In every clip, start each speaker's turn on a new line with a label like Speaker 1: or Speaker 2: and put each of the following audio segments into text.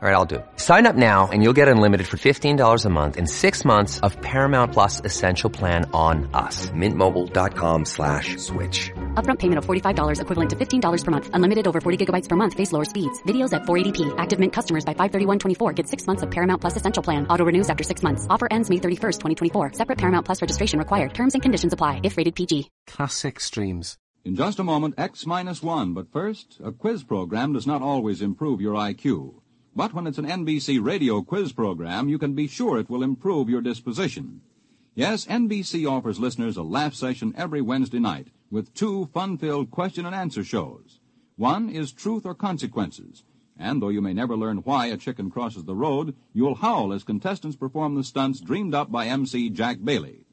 Speaker 1: All right, I'll do it. Sign up now and you'll get unlimited for $15 a month and six months of Paramount Plus Essential Plan on us. Mintmobile.com slash switch.
Speaker 2: Upfront payment of $45 equivalent to $15 per month. Unlimited over 40 gigabytes per month. Face lower speeds. Videos at 480p. Active Mint customers by 531.24 get six months of Paramount Plus Essential Plan. Auto renews after six months. Offer ends May 31st, 2024. Separate Paramount Plus registration required. Terms and conditions apply if rated PG.
Speaker 3: Classic streams.
Speaker 4: In just a moment, X minus one. But first, a quiz program does not always improve your IQ. But when it's an NBC radio quiz program, you can be sure it will improve your disposition. Yes, NBC offers listeners a laugh session every Wednesday night with two fun-filled question and answer shows. One is Truth or Consequences, and though you may never learn why a chicken crosses the road, you'll howl as contestants perform the stunts dreamed up by MC Jack Bailey.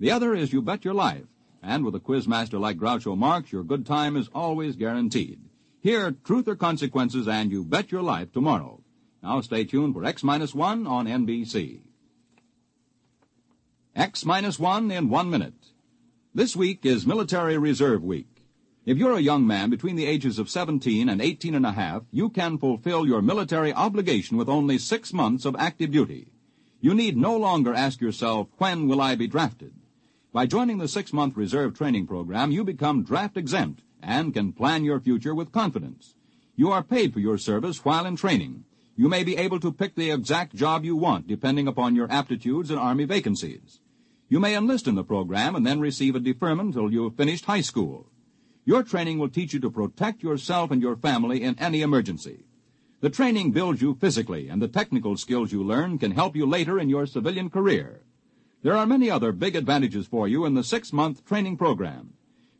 Speaker 4: The other is You Bet Your Life, and with a quizmaster like Groucho Marx, your good time is always guaranteed. Hear Truth or Consequences and You Bet Your Life tomorrow. Now stay tuned for X minus one on NBC. X minus one in one minute. This week is Military Reserve Week. If you're a young man between the ages of 17 and 18 and a half, you can fulfill your military obligation with only six months of active duty. You need no longer ask yourself, when will I be drafted? By joining the six-month reserve training program, you become draft exempt and can plan your future with confidence. You are paid for your service while in training. You may be able to pick the exact job you want depending upon your aptitudes and Army vacancies. You may enlist in the program and then receive a deferment until you have finished high school. Your training will teach you to protect yourself and your family in any emergency. The training builds you physically, and the technical skills you learn can help you later in your civilian career. There are many other big advantages for you in the six-month training program.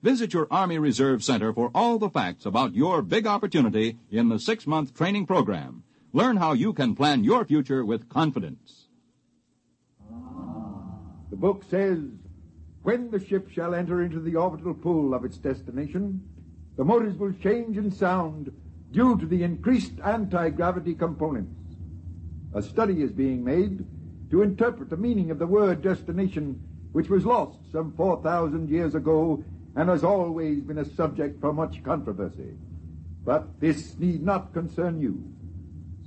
Speaker 4: Visit your Army Reserve Center for all the facts about your big opportunity in the six-month training program. Learn how you can plan your future with confidence.
Speaker 5: The book says, when the ship shall enter into the orbital pool of its destination, the motors will change in sound due to the increased anti-gravity components. A study is being made to interpret the meaning of the word destination, which was lost some 4,000 years ago and has always been a subject for much controversy. But this need not concern you.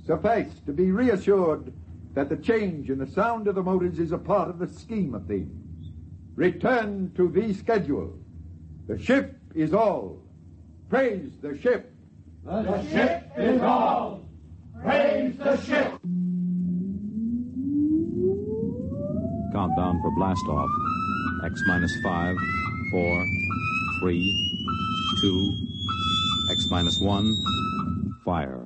Speaker 5: Suffice to be reassured that the change in the sound of the motors is a part of the scheme of things. Return to the schedule. The ship is all. Praise the ship.
Speaker 6: The ship is all. Praise the ship.
Speaker 4: Countdown for blast off. X minus five, four, three, two, X minus one, fire.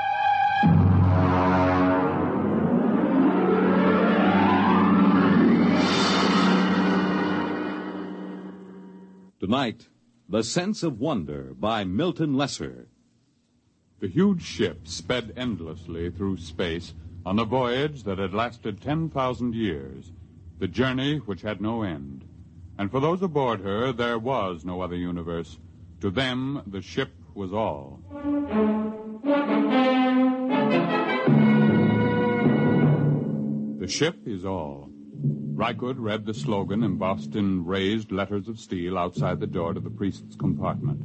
Speaker 7: Tonight, The Sense of Wonder by Milton Lesser.
Speaker 8: The huge ship sped endlessly through space on a voyage that had lasted 10,000 years, the journey which had no end. And for those aboard her, there was no other universe. To them, the ship was all. The ship is all. Rykud read the slogan embossed in raised letters of steel outside the door to the priest's compartment.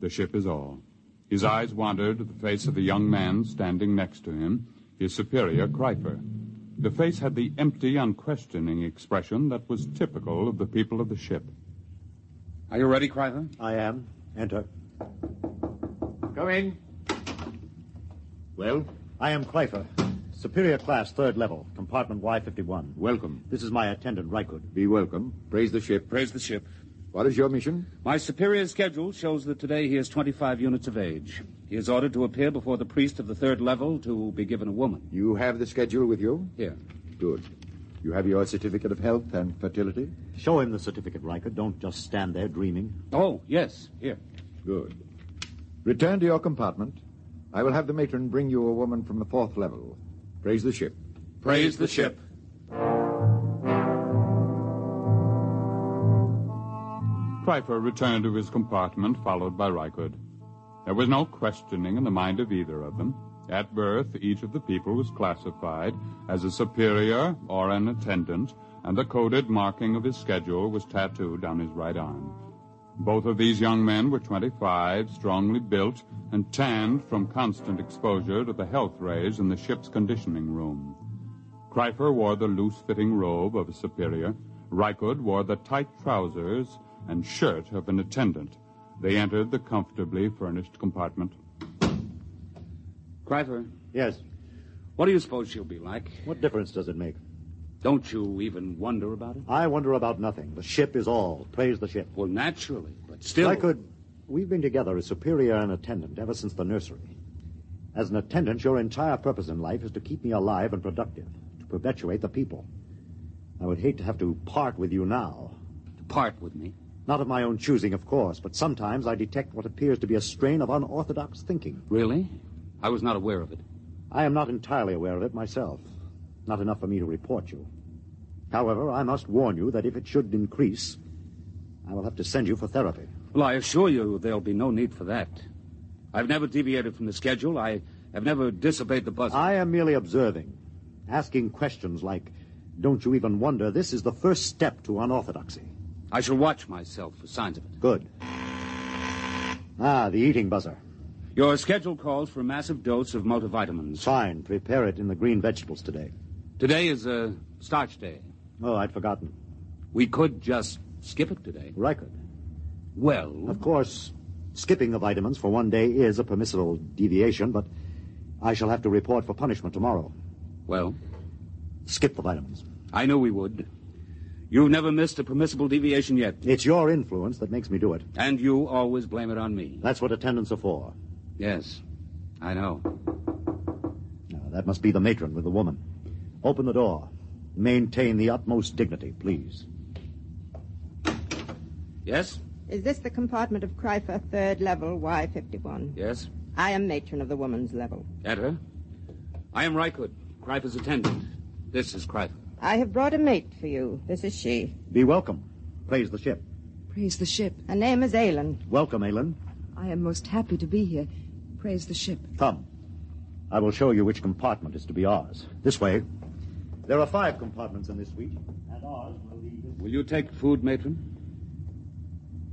Speaker 8: The ship is all. His eyes wandered to the face of the young man standing next to him, his superior, Kreifer. The face had the empty, unquestioning expression that was typical of the people of the ship.
Speaker 9: Are you ready, Kreifer?
Speaker 10: I am. Enter.
Speaker 9: Come in.
Speaker 10: Well, I am Kreifer.
Speaker 3: Superior class, third level, compartment Y51.
Speaker 9: Welcome.
Speaker 3: This is my attendant, Rykud.
Speaker 5: Be welcome. Praise the ship.
Speaker 9: Praise the ship.
Speaker 5: What is your mission?
Speaker 9: My superior's schedule shows that today he is 25 units of age. He is ordered to appear before the priest of the third level to be given a woman.
Speaker 5: You have the schedule with you?
Speaker 9: Here.
Speaker 5: Good. You have your certificate of health and fertility?
Speaker 3: Show him the certificate, Rykud. Don't just stand there dreaming.
Speaker 9: Oh, yes. Here.
Speaker 5: Good. Return to your compartment. I will have the matron bring you a woman from the fourth level. Praise the ship.
Speaker 9: Praise the ship.
Speaker 8: Kreifer returned to his compartment, followed by Rykud. There was no questioning in the mind of either of them. At birth, each of the people was classified as a superior or an attendant, and the coded marking of his schedule was tattooed on his right arm. Both of these young men were 25, strongly built, and tanned from constant exposure to the health rays in the ship's conditioning room. Kreifer wore the loose-fitting robe of a superior. Rykud wore the tight trousers and shirt of an attendant. They entered the comfortably furnished compartment.
Speaker 9: Kreifer,
Speaker 3: Yes.
Speaker 9: what do you suppose she'll be like?
Speaker 3: What difference does it make?
Speaker 9: Don't you even wonder about it?
Speaker 3: I wonder about nothing. The ship is all. Praise the ship.
Speaker 9: Well, naturally, but still.
Speaker 3: I could. we've been together as superior and attendant ever since the nursery. As an attendant, your entire purpose in life is to keep me alive and productive, to perpetuate the people. I would hate to have to part with you now.
Speaker 9: To part with me?
Speaker 3: Not of my own choosing, of course, but sometimes I detect what appears to be a strain of unorthodox thinking.
Speaker 9: Really? I was not aware of it.
Speaker 3: I am not entirely aware of it myself. Not enough for me to report you. However, I must warn you that if it should increase, I will have to send you for therapy.
Speaker 9: Well, I assure you there'll be no need for that. I've never deviated from the schedule. I have never disobeyed the buzzer.
Speaker 3: I am merely observing, asking questions like, don't you even wonder this is the first step to unorthodoxy?
Speaker 9: I shall watch myself for signs of it.
Speaker 3: Good. Ah, the eating buzzer.
Speaker 9: Your schedule calls for a massive dose of multivitamins.
Speaker 3: Fine. Prepare it in the green vegetables today.
Speaker 9: Today is a starch day.
Speaker 3: Oh, I'd forgotten.
Speaker 9: We could just skip it today.
Speaker 3: Rykud.
Speaker 9: Well,
Speaker 3: Of course, skipping the vitamins for one day is a permissible deviation, but I shall have to report for punishment tomorrow.
Speaker 9: well,
Speaker 3: Skip the vitamins.
Speaker 9: I knew we would. You've never missed a permissible deviation yet,
Speaker 3: It's your influence that makes me do it.
Speaker 9: and you always blame it on me.
Speaker 3: That's what attendants are for.
Speaker 9: Yes, I know.
Speaker 3: Now, that must be the matron with the woman. Open the door. Maintain the utmost dignity, please.
Speaker 9: Yes?
Speaker 10: Is this the compartment of Kreifer, third level, Y51?
Speaker 9: Yes?
Speaker 10: I am matron of the woman's level.
Speaker 9: Enter. I am Rykud, Kreifer's attendant. This is Kreifer.
Speaker 10: I have brought a mate for you. This is she.
Speaker 3: Be welcome. Praise the ship.
Speaker 11: Praise the ship.
Speaker 10: Her name is Aylin.
Speaker 3: Welcome, Aylin.
Speaker 11: I am most happy to be here. Praise the ship.
Speaker 3: Come. I will show you which compartment is to be ours. This way. There are five compartments in this suite, and ours will be this.
Speaker 9: Will you take food, matron?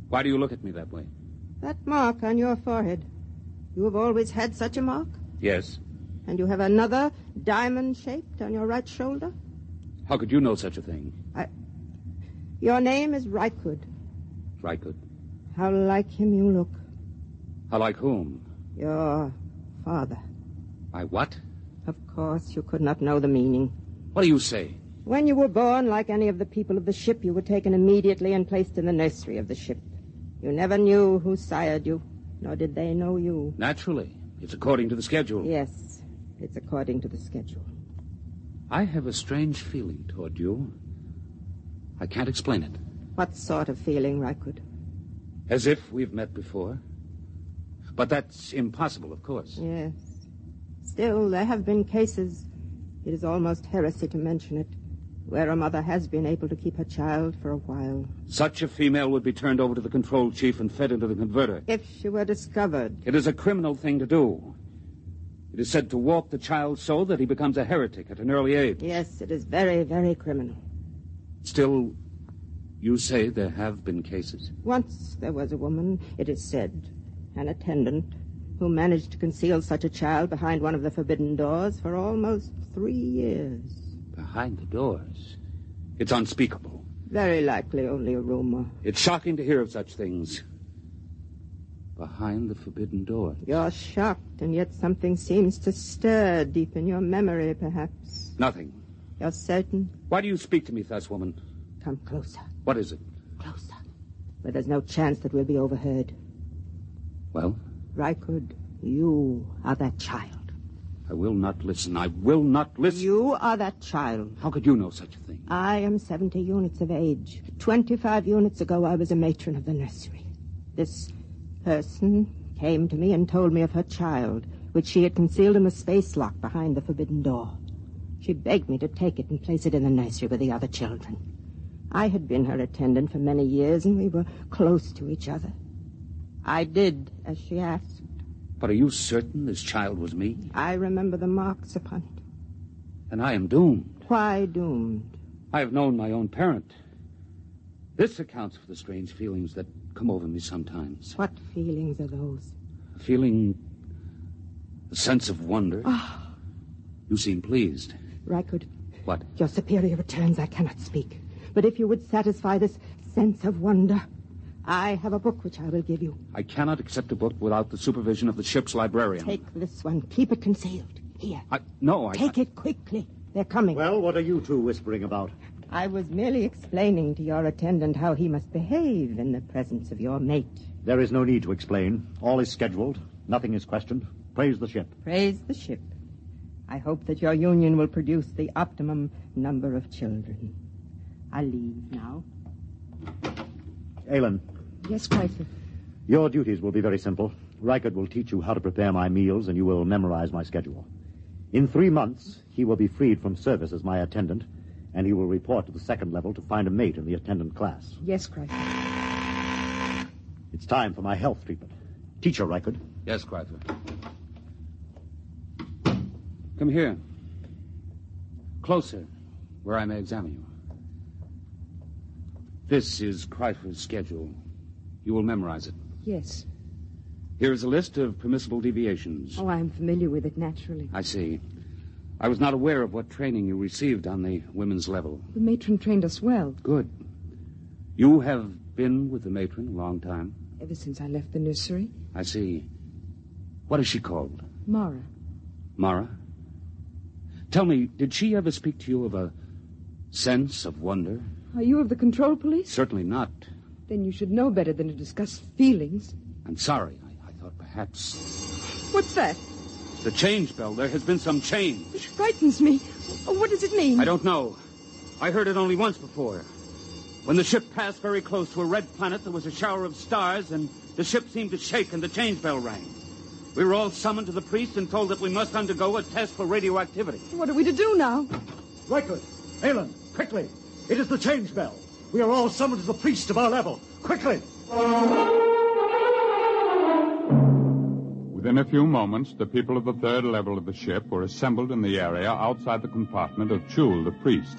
Speaker 9: Why do you look at me that way?
Speaker 10: That mark on your forehead. You have always had such a mark?
Speaker 9: Yes.
Speaker 10: And you have another diamond shaped on your right shoulder?
Speaker 9: How could you know such a thing? I...
Speaker 10: Your name is Rykud.
Speaker 9: Rykud.
Speaker 10: How like him you look.
Speaker 9: How like whom?
Speaker 10: Your father.
Speaker 9: I what?
Speaker 10: Of course, you could not know the meaning.
Speaker 9: What do you say?
Speaker 10: When you were born, like any of the people of the ship, you were taken immediately and placed in the nursery of the ship. You never knew who sired you, nor did they know you.
Speaker 9: Naturally. It's according to the schedule.
Speaker 10: Yes, it's according to the schedule.
Speaker 9: I have a strange feeling toward you. I can't explain it.
Speaker 10: What sort of feeling, Rykud?
Speaker 9: As if we've met before. But that's impossible, of course.
Speaker 10: Yes. Still, there have been cases, it is almost heresy to mention it, where a mother has been able to keep her child for a while.
Speaker 9: Such a female would be turned over to the control chief and fed into the converter.
Speaker 10: If she were discovered.
Speaker 9: It is a criminal thing to do. It is said to warp the child so that he becomes a heretic at an early age.
Speaker 10: Yes, it is very, very criminal.
Speaker 9: Still, you say there have been cases.
Speaker 10: Once there was a woman, it is said, an attendant, who managed to conceal such a child behind one of the forbidden doors for almost three years.
Speaker 9: Behind the doors. It's unspeakable.
Speaker 10: Very likely only a rumor.
Speaker 9: It's shocking to hear of such things. behind the forbidden door.
Speaker 10: You're shocked, and yet something seems to stir deep in your memory, perhaps.
Speaker 9: Nothing.
Speaker 10: You're certain?
Speaker 9: Why do you speak to me thus, woman?
Speaker 10: Come closer.
Speaker 9: What is it?
Speaker 10: Closer. Where there's no chance that we'll be overheard.
Speaker 9: Well?
Speaker 10: Rykud, you are that child.
Speaker 9: I will not listen. I will not listen.
Speaker 10: You are that child.
Speaker 9: How could you know such a thing?
Speaker 10: I am 70 units of age. 25 units ago, I was a matron of the nursery. This person came to me and told me of her child, which she had concealed in the space lock behind the forbidden door. She begged me to take it and place it in the nursery with the other children. I had been her attendant for many years, and we were close to each other. I did as she asked.
Speaker 9: But are you certain this child was me?
Speaker 10: I remember the marks upon it.
Speaker 9: And I am doomed.
Speaker 10: Why doomed?
Speaker 9: I have known my own parent. This accounts for the strange feelings that come over me sometimes.
Speaker 10: What feelings are those?
Speaker 9: A feeling. a sense of wonder.
Speaker 10: Ah.
Speaker 9: You seem pleased.
Speaker 10: Rykud.
Speaker 9: What?
Speaker 10: Your superior returns. I cannot speak. But if you would satisfy this sense of wonder, I have a book which I will give you.
Speaker 9: I cannot accept a book without the supervision of the ship's librarian.
Speaker 10: Take this one. Keep it concealed. Here.
Speaker 9: I, no, I.
Speaker 10: Take it quickly. They're coming.
Speaker 3: Well, what are you two whispering about?
Speaker 10: I was merely explaining to your attendant how he must behave in the presence of your mate.
Speaker 3: There is no need to explain. All is scheduled. Nothing is questioned. Praise the ship.
Speaker 10: Praise the ship. I hope that your union will produce the optimum number of children. I leave now.
Speaker 3: Aylin,
Speaker 11: Yes, Kreifer.
Speaker 3: your duties will be very simple. Rykud will teach you how to prepare my meals, and you will memorize my schedule. In three months, he will be freed from service as my attendant, and he will report to the second level to find a mate in the attendant class.
Speaker 11: Yes, Kreifer.
Speaker 3: It's time for my health treatment. Teacher Rykud.
Speaker 9: Yes, Kreifer. Come here. Closer, where I may examine you. This is Kreifer's schedule. You will memorize it.
Speaker 11: Yes.
Speaker 9: Here is a list of permissible deviations.
Speaker 11: Oh, I'm familiar with it, naturally.
Speaker 9: I see. I was not aware of what training you received on the women's level.
Speaker 11: The matron trained us well.
Speaker 9: Good. You have been with the matron a long time.
Speaker 11: Ever since I left the nursery.
Speaker 9: I see. What is she called?
Speaker 11: Mara.
Speaker 9: Mara? Tell me, did she ever speak to you of a sense of wonder?
Speaker 11: Are you of the control police?
Speaker 9: Certainly not.
Speaker 11: Then you should know better than to discuss feelings.
Speaker 9: I'm sorry. I, I thought perhaps.
Speaker 11: What's that?
Speaker 9: The change bell. There has been some change.
Speaker 11: It frightens me. Oh, what does it mean?
Speaker 9: I don't know. I heard it only once before. When the ship passed very close to a red planet, there was a shower of stars, and the ship seemed to shake, and the change bell rang. We were all summoned to the priest and told that we must undergo a test for radioactivity.
Speaker 11: What are we to do now?
Speaker 3: Rykud, Aylin, quickly. It is the change bell. We are all summoned to the priest of our level. Quickly.
Speaker 8: Within a few moments, the people of the third level of the ship were assembled in the area outside the compartment of Chul, the priest.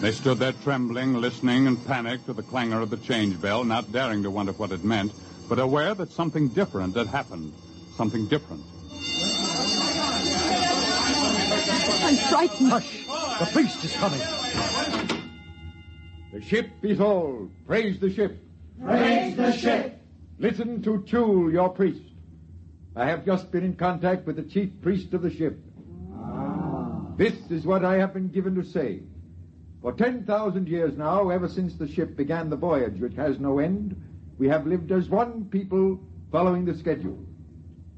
Speaker 8: They stood there trembling, listening in panic to the clangor of the change bell, not daring to wonder what it meant, but aware that something different had happened. Something different.
Speaker 11: I'm frightened.
Speaker 3: Hush. The priest is coming.
Speaker 5: The ship is all. Praise the ship.
Speaker 6: Praise the ship.
Speaker 5: Listen to Chul, your priest. I have just been in contact with the chief priest of the ship. Ah. This is what I have been given to say. For 10,000 years now, ever since the ship began the voyage which has no end, we have lived as one people following the schedule.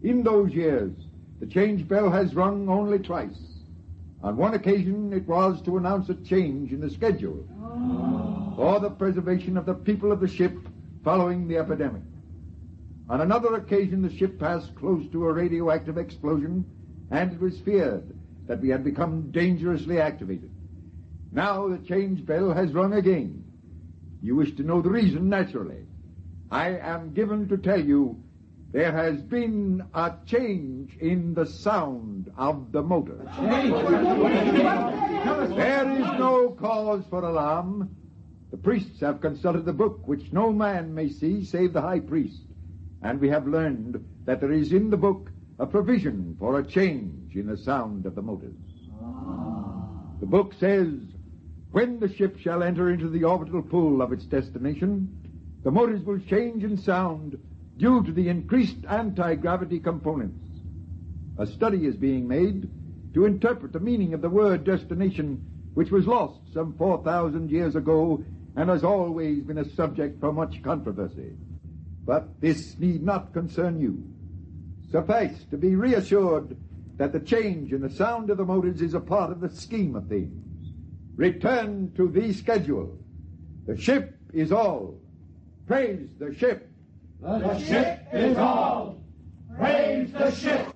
Speaker 5: In those years, the change bell has rung only twice. On one occasion, it was to announce a change in the schedule for the preservation of the people of the ship following the epidemic. On another occasion, the ship passed close to a radioactive explosion, and it was feared that we had become dangerously activated. Now the change bell has rung again. You wish to know the reason, naturally. I am given to tell you there has been a change in the sound of the motor. There is no cause for alarm. The priests have consulted the book, which no man may see save the high priest. And we have learned that there is in the book a provision for a change in the sound of the motors. The book says, when the ship shall enter into the orbital pool of its destination, the motors will change in sound due to the increased anti-gravity components. A study is being made to interpret the meaning of the word destination, which was lost some 4,000 years ago and has always been a subject for much controversy. But this need not concern you. Suffice to be reassured that the change in the sound of the motors is a part of the scheme of things. Return to the schedule. The ship is all. Praise the ship.
Speaker 6: The ship is all. Praise the ship.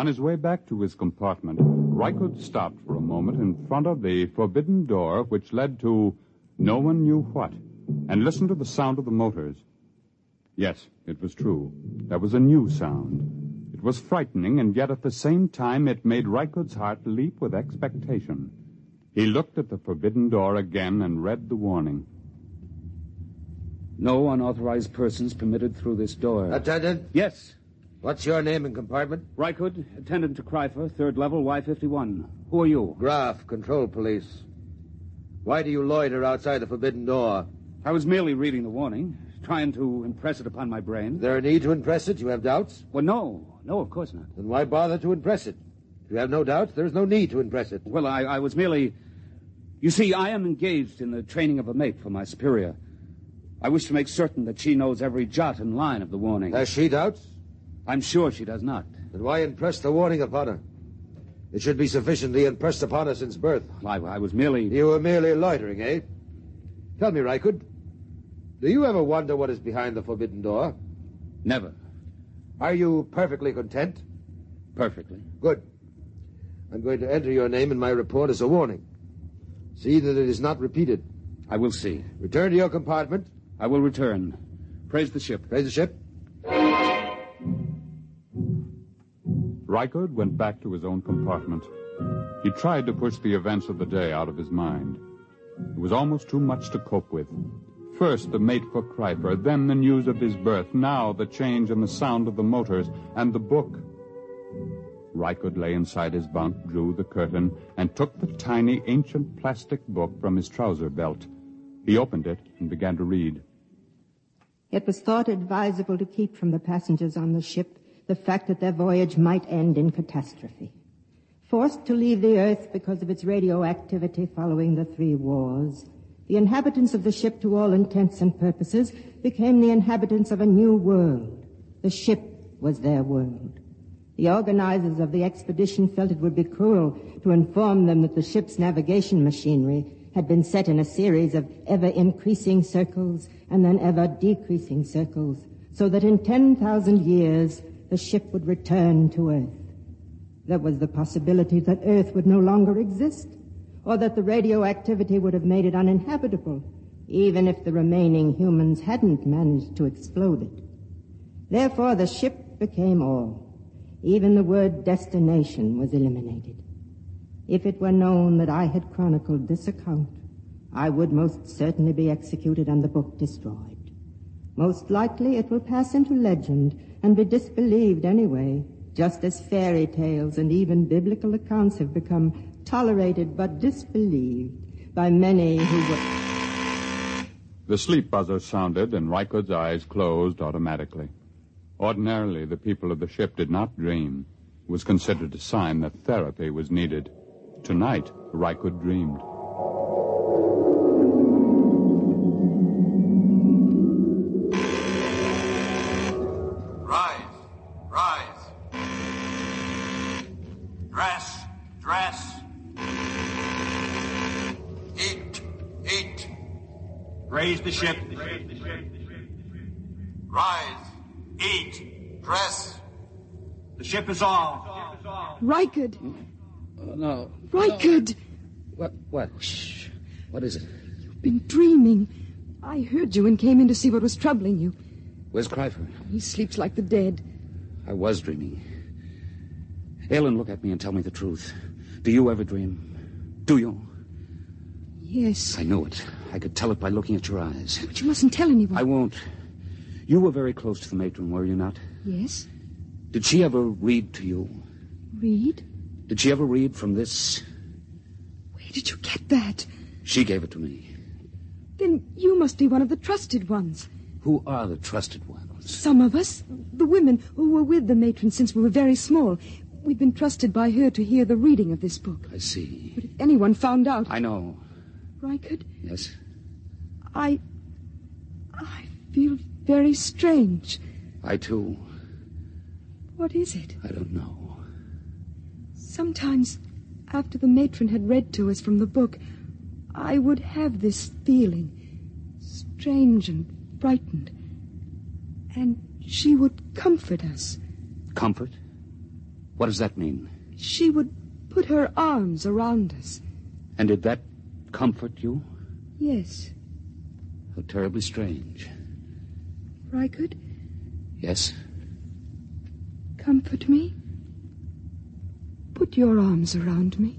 Speaker 8: On his way back to his compartment, Rykud stopped for a moment in front of the forbidden door which led to no one knew what, and listened to the sound of the motors. Yes, it was true. There was a new sound. It was frightening, and yet at the same time it made Rykud's heart leap with expectation. He looked at the forbidden door again and read the warning.
Speaker 9: No unauthorized persons permitted through this door.
Speaker 12: Attendant?
Speaker 9: Yes.
Speaker 12: What's your name and compartment?
Speaker 9: Rykud, attendant to Kreifer, third level, Y51. Who are you?
Speaker 12: Graf, control police. Why do you loiter outside the forbidden door?
Speaker 9: I was merely reading the warning, trying to impress it upon my brain.
Speaker 12: Is there a need to impress it? You have doubts?
Speaker 9: Well, no. No, of course not.
Speaker 12: Then why bother to impress it? If you have no doubts, there is no need to impress it.
Speaker 9: Well, I, I was merely. You see, I am engaged in the training of a mate for my superior. I wish to make certain that she knows every jot and line of the warning.
Speaker 12: Has she doubts?
Speaker 9: I'm sure she does not.
Speaker 12: Then why impress the warning upon her? It should be sufficiently impressed upon her since birth.
Speaker 9: I, I was merely.
Speaker 12: You were merely loitering, eh? Tell me, Rykud, do you ever wonder what is behind the forbidden door?
Speaker 9: Never.
Speaker 12: Are you perfectly content?
Speaker 9: Perfectly.
Speaker 12: Good. I'm going to enter your name in my report as a warning. See that it is not repeated.
Speaker 9: I will see.
Speaker 12: Return to your compartment.
Speaker 9: I will return. Praise the ship.
Speaker 12: Praise the ship.
Speaker 8: Rykud went back to his own compartment. He tried to push the events of the day out of his mind. It was almost too much to cope with. First the mate for Kreifer, then the news of his birth, now the change in the sound of the motors, and the book. Rykud lay inside his bunk, drew the curtain, and took the tiny ancient plastic book from his trouser belt. He opened it and began to read.
Speaker 10: It was thought advisable to keep from the passengers on the ship the fact that their voyage might end in catastrophe. Forced to leave the Earth because of its radioactivity following the three wars, the inhabitants of the ship, to all intents and purposes, became the inhabitants of a new world. The ship was their world. The organizers of the expedition felt it would be cruel to inform them that the ship's navigation machinery had been set in a series of ever increasing circles and then ever decreasing circles, so that in 10,000 years the ship would return to Earth. There was the possibility that Earth would no longer exist, or that the radioactivity would have made it uninhabitable, even if the remaining humans hadn't managed to explode it. Therefore, the ship became all. Even the word destination was eliminated. If it were known that I had chronicled this account, I would most certainly be executed and the book destroyed. Most likely it will pass into legend and be disbelieved anyway, just as fairy tales and even biblical accounts have become tolerated but disbelieved by many who were.
Speaker 8: The sleep buzzer sounded, and Rykud's eyes closed automatically. Ordinarily, the people of the ship did not dream. It was considered a sign that therapy was needed. Tonight, Rykud dreamed.
Speaker 13: Raise the ship. Rise, eat, dress. The ship is all.
Speaker 11: Rykud!
Speaker 9: Oh, no.
Speaker 11: Rykud!
Speaker 9: What? What? Shh. What is it?
Speaker 11: You've been dreaming. I heard you and came in to see what was troubling you.
Speaker 9: Where's Kreifer?
Speaker 11: He sleeps like the dead.
Speaker 9: I was dreaming. Ellen, look at me and tell me the truth. Do you ever dream? Do you?
Speaker 11: Yes.
Speaker 9: I knew it. I could tell it by looking at your eyes.
Speaker 11: But you mustn't tell anyone.
Speaker 9: I won't. You were very close to the matron, were you not?
Speaker 11: Yes.
Speaker 9: Did she ever read to you?
Speaker 11: Read?
Speaker 9: Did she ever read from this?
Speaker 11: Where did you get that?
Speaker 9: She gave it to me.
Speaker 11: Then you must be one of the trusted ones.
Speaker 9: Who are the trusted ones?
Speaker 11: Some of us, the women who were with the matron since we were very small, we've been trusted by her to hear the reading of this book.
Speaker 9: I see.
Speaker 11: But if anyone found out.
Speaker 9: I know.
Speaker 11: Rykud,
Speaker 9: Yes?
Speaker 11: I. I feel very strange.
Speaker 9: I too.
Speaker 11: What is it?
Speaker 9: I don't know.
Speaker 11: Sometimes, after the matron had read to us from the book, I would have this feeling, strange and frightened. And she would comfort us.
Speaker 9: Comfort? What does that mean?
Speaker 11: She would put her arms around us.
Speaker 9: And did that comfort you?
Speaker 11: Yes,
Speaker 9: How terribly strange.
Speaker 11: Rykud,
Speaker 9: Yes?
Speaker 11: comfort me. Put your arms around me.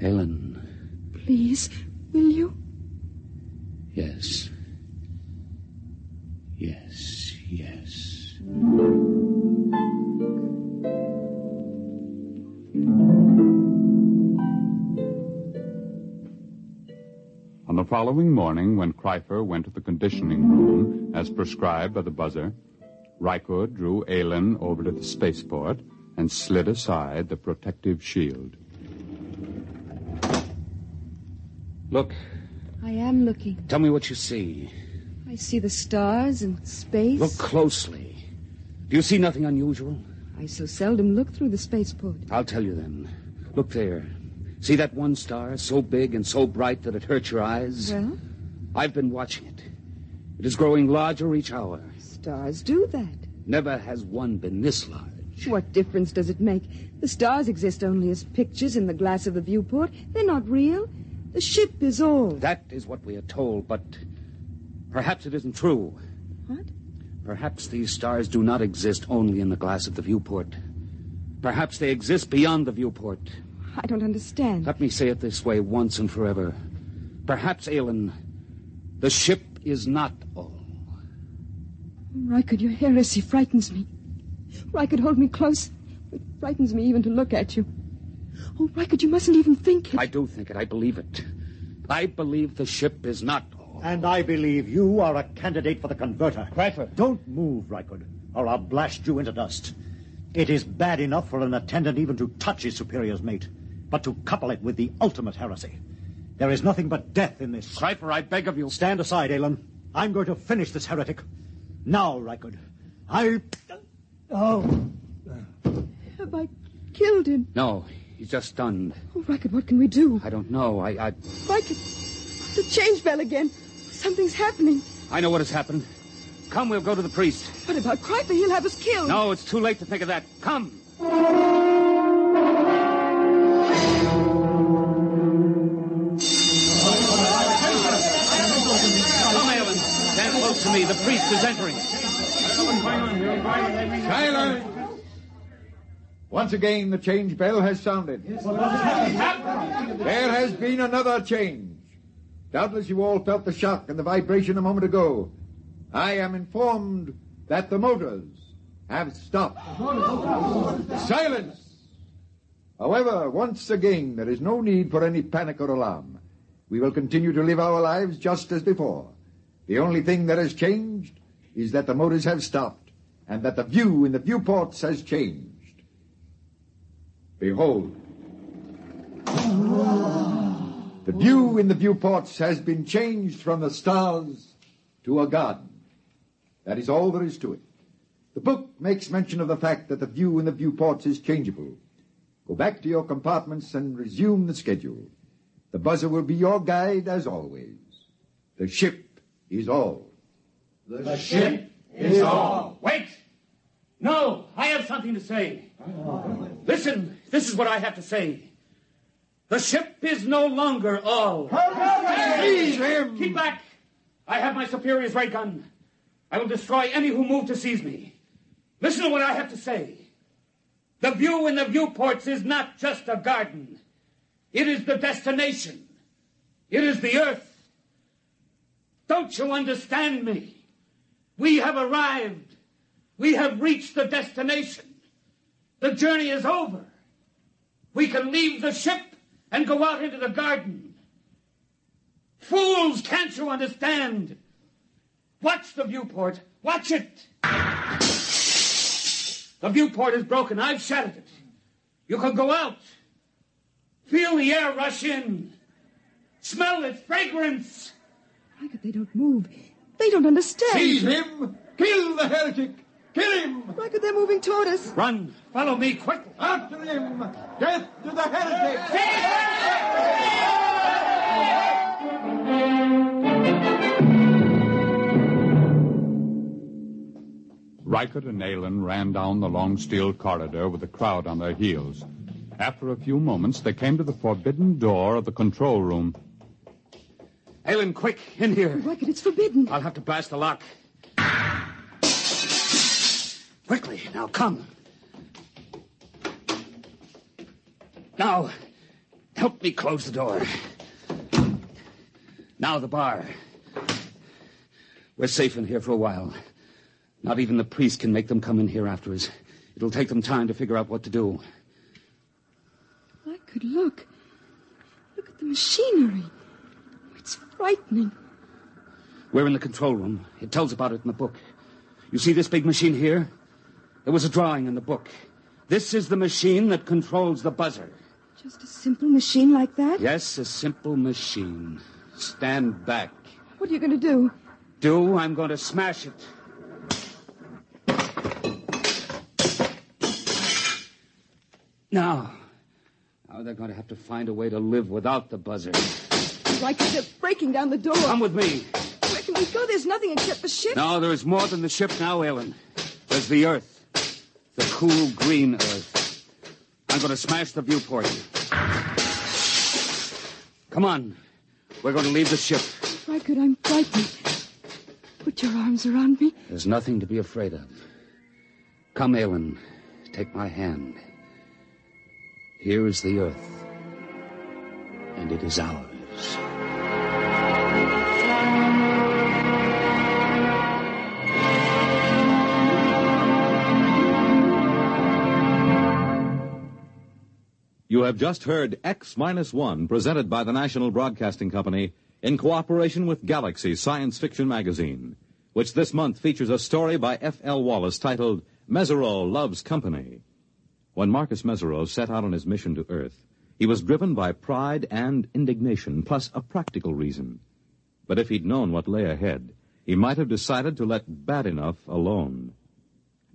Speaker 9: Ellen.
Speaker 11: Please, will you?
Speaker 9: Yes. Yes, yes.
Speaker 8: The following morning, when Kreifer went to the conditioning room, as prescribed by the buzzer, Rykud drew Aylin over to the spaceport and slid aside the protective shield.
Speaker 9: Look,
Speaker 11: I am looking.
Speaker 9: tell me what you see.
Speaker 11: I see the stars and space.
Speaker 9: Look closely. Do you see nothing unusual?
Speaker 11: I so seldom look through the spaceport.
Speaker 9: I'll tell you then. Look there. See that one star, so big and so bright that it hurts your eyes?
Speaker 11: Well,
Speaker 9: I've been watching it. It is growing larger each hour.
Speaker 11: stars do that.
Speaker 9: Never has one been this large.
Speaker 11: What difference does it make? The stars exist only as pictures in the glass of the viewport. They're not real. The ship is all.
Speaker 9: That is what we are told, but perhaps it isn't true.
Speaker 11: What?
Speaker 9: Perhaps these stars do not exist only in the glass of the viewport. Perhaps they exist beyond the viewport.
Speaker 11: I don't understand.
Speaker 9: Let me say it this way once and forever. Perhaps, Aylin, the ship is not all.
Speaker 11: Rykud, your heresy frightens me. Rykud, hold me close. It frightens me even to look at you. Oh, Rykud, you mustn't even think it.
Speaker 9: I do think it. I believe it. I believe the ship is not all.
Speaker 3: And I believe you are a candidate for the converter.
Speaker 9: Kreifer.
Speaker 3: Don't move, Rykud, or I'll blast you into dust. It is bad enough for an attendant even to touch his superior's mate, but to couple it with the ultimate heresy. There is nothing but death in this.
Speaker 9: Kreifer, I beg of you.
Speaker 3: Stand aside, Alan. I'm going to finish this heretic. Now, Rykud. I. Oh.
Speaker 11: Have I killed him?
Speaker 9: No, he's just stunned.
Speaker 11: Oh, Rykud, what can we do?
Speaker 9: I don't know. I, I,
Speaker 11: Rykud, the change bell again. Something's happening.
Speaker 9: I know what has happened. Come, we'll go to the priest.
Speaker 11: What about Kreifer? He'll have us killed.
Speaker 9: No, it's too late to think of that. Come. Come, me. The priest is entering.
Speaker 5: Silence! Once again, the change bell has sounded. There has been another change. Doubtless you all felt the shock and the vibration a moment ago. I am informed that the motors have stopped. Silence! However, once again, there is no need for any panic or alarm. We will continue to live our lives just as before. The only thing that has changed is that the motors have stopped and that the view in the viewports has changed. Behold. The view in the viewports has been changed from the stars to a garden. That is all there is to it. The book makes mention of the fact that the view in the viewports is changeable. Go back to your compartments and resume the schedule. The buzzer will be your guide as always. The ship is all.
Speaker 13: The ship is all.
Speaker 9: Wait! No, I have something to say. Listen, this is what I have to say. The ship is no longer all.
Speaker 5: Seize him!
Speaker 9: Keep back! I have my superior's ray gun. I will destroy any who move to seize me. Listen to what I have to say. The view in the viewports is not just a garden. It is the destination. It is the earth. Don't you understand me? We have arrived. We have reached the destination. The journey is over. We can leave the ship and go out into the garden. Fools, can't you understand? Watch the viewport. Watch it. The viewport is broken. I've shattered it. You can go out. Feel the air rush in. Smell its fragrance.
Speaker 11: Rykud, they don't move. They don't understand.
Speaker 5: Seize him! Kill the heretic! Kill him!
Speaker 11: Rykud, they're moving toward us.
Speaker 9: Run. Follow me quickly.
Speaker 5: After him! Death to the heretic!
Speaker 8: Rykud and Aylin ran down the long steel corridor with the crowd on their heels. After a few moments, they came to the forbidden door of the control room.
Speaker 9: Aylin, quick, in here.
Speaker 11: Oh, Rykud, it's forbidden.
Speaker 9: I'll have to blast the lock. Quickly, now come. Now, help me close the door. Now the bar. We're safe in here for a while. Not even the priest can make them come in here after us. It'll take them time to figure out what to do.
Speaker 11: I could look. Look at the machinery. Frightening.
Speaker 9: We're in the control room. It tells about it in the book. You see this big machine here? There was a drawing in the book. This is the machine that controls the buzzer.
Speaker 11: Just a simple machine like that?
Speaker 9: Yes, a simple machine. Stand back.
Speaker 11: What are you going to do?
Speaker 9: Do? I'm going to smash it. Now, now they're going to have to find a way to live without the buzzer.
Speaker 11: Rykud, they're breaking down the door.
Speaker 9: Come with me.
Speaker 11: Where can we go? There's nothing except the ship.
Speaker 9: No, there is more than the ship now, Ellen. There's the Earth. The cool green Earth. I'm going to smash the viewport. Come on. We're going to leave the ship.
Speaker 11: Rykud, I'm frightened. Put your arms around me.
Speaker 9: There's nothing to be afraid of. Come, Ellen. Take my hand. Here is the Earth. And it is ours.
Speaker 4: Have just heard X Minus One, presented by the National Broadcasting Company in cooperation with Galaxy Science Fiction Magazine, which this month features a story by F.L. Wallace titled Mezzerow Loves Company. When Marcus Mezzerow set out on his mission to Earth, he was driven by pride and indignation, plus a practical reason. But if he'd known what lay ahead, he might have decided to let bad enough alone.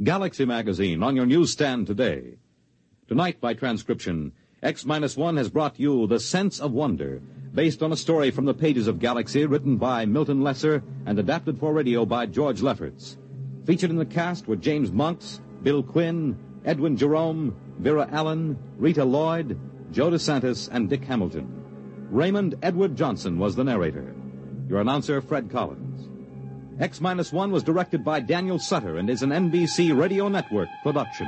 Speaker 4: Galaxy Magazine on your newsstand today. Tonight, by transcription, X Minus One has brought you The Sense of Wonder, based on a story from the pages of Galaxy written by Milton Lesser and adapted for radio by George Lefferts. Featured in the cast were James Monks, Bill Quinn, Edwin Jerome, Vera Allen, Rita Lloyd, Joe DeSantis, and Dick Hamilton. Raymond Edward Johnson was the narrator. Your announcer, Fred Collins. X Minus One was directed by Daniel Sutter and is an NBC Radio Network production.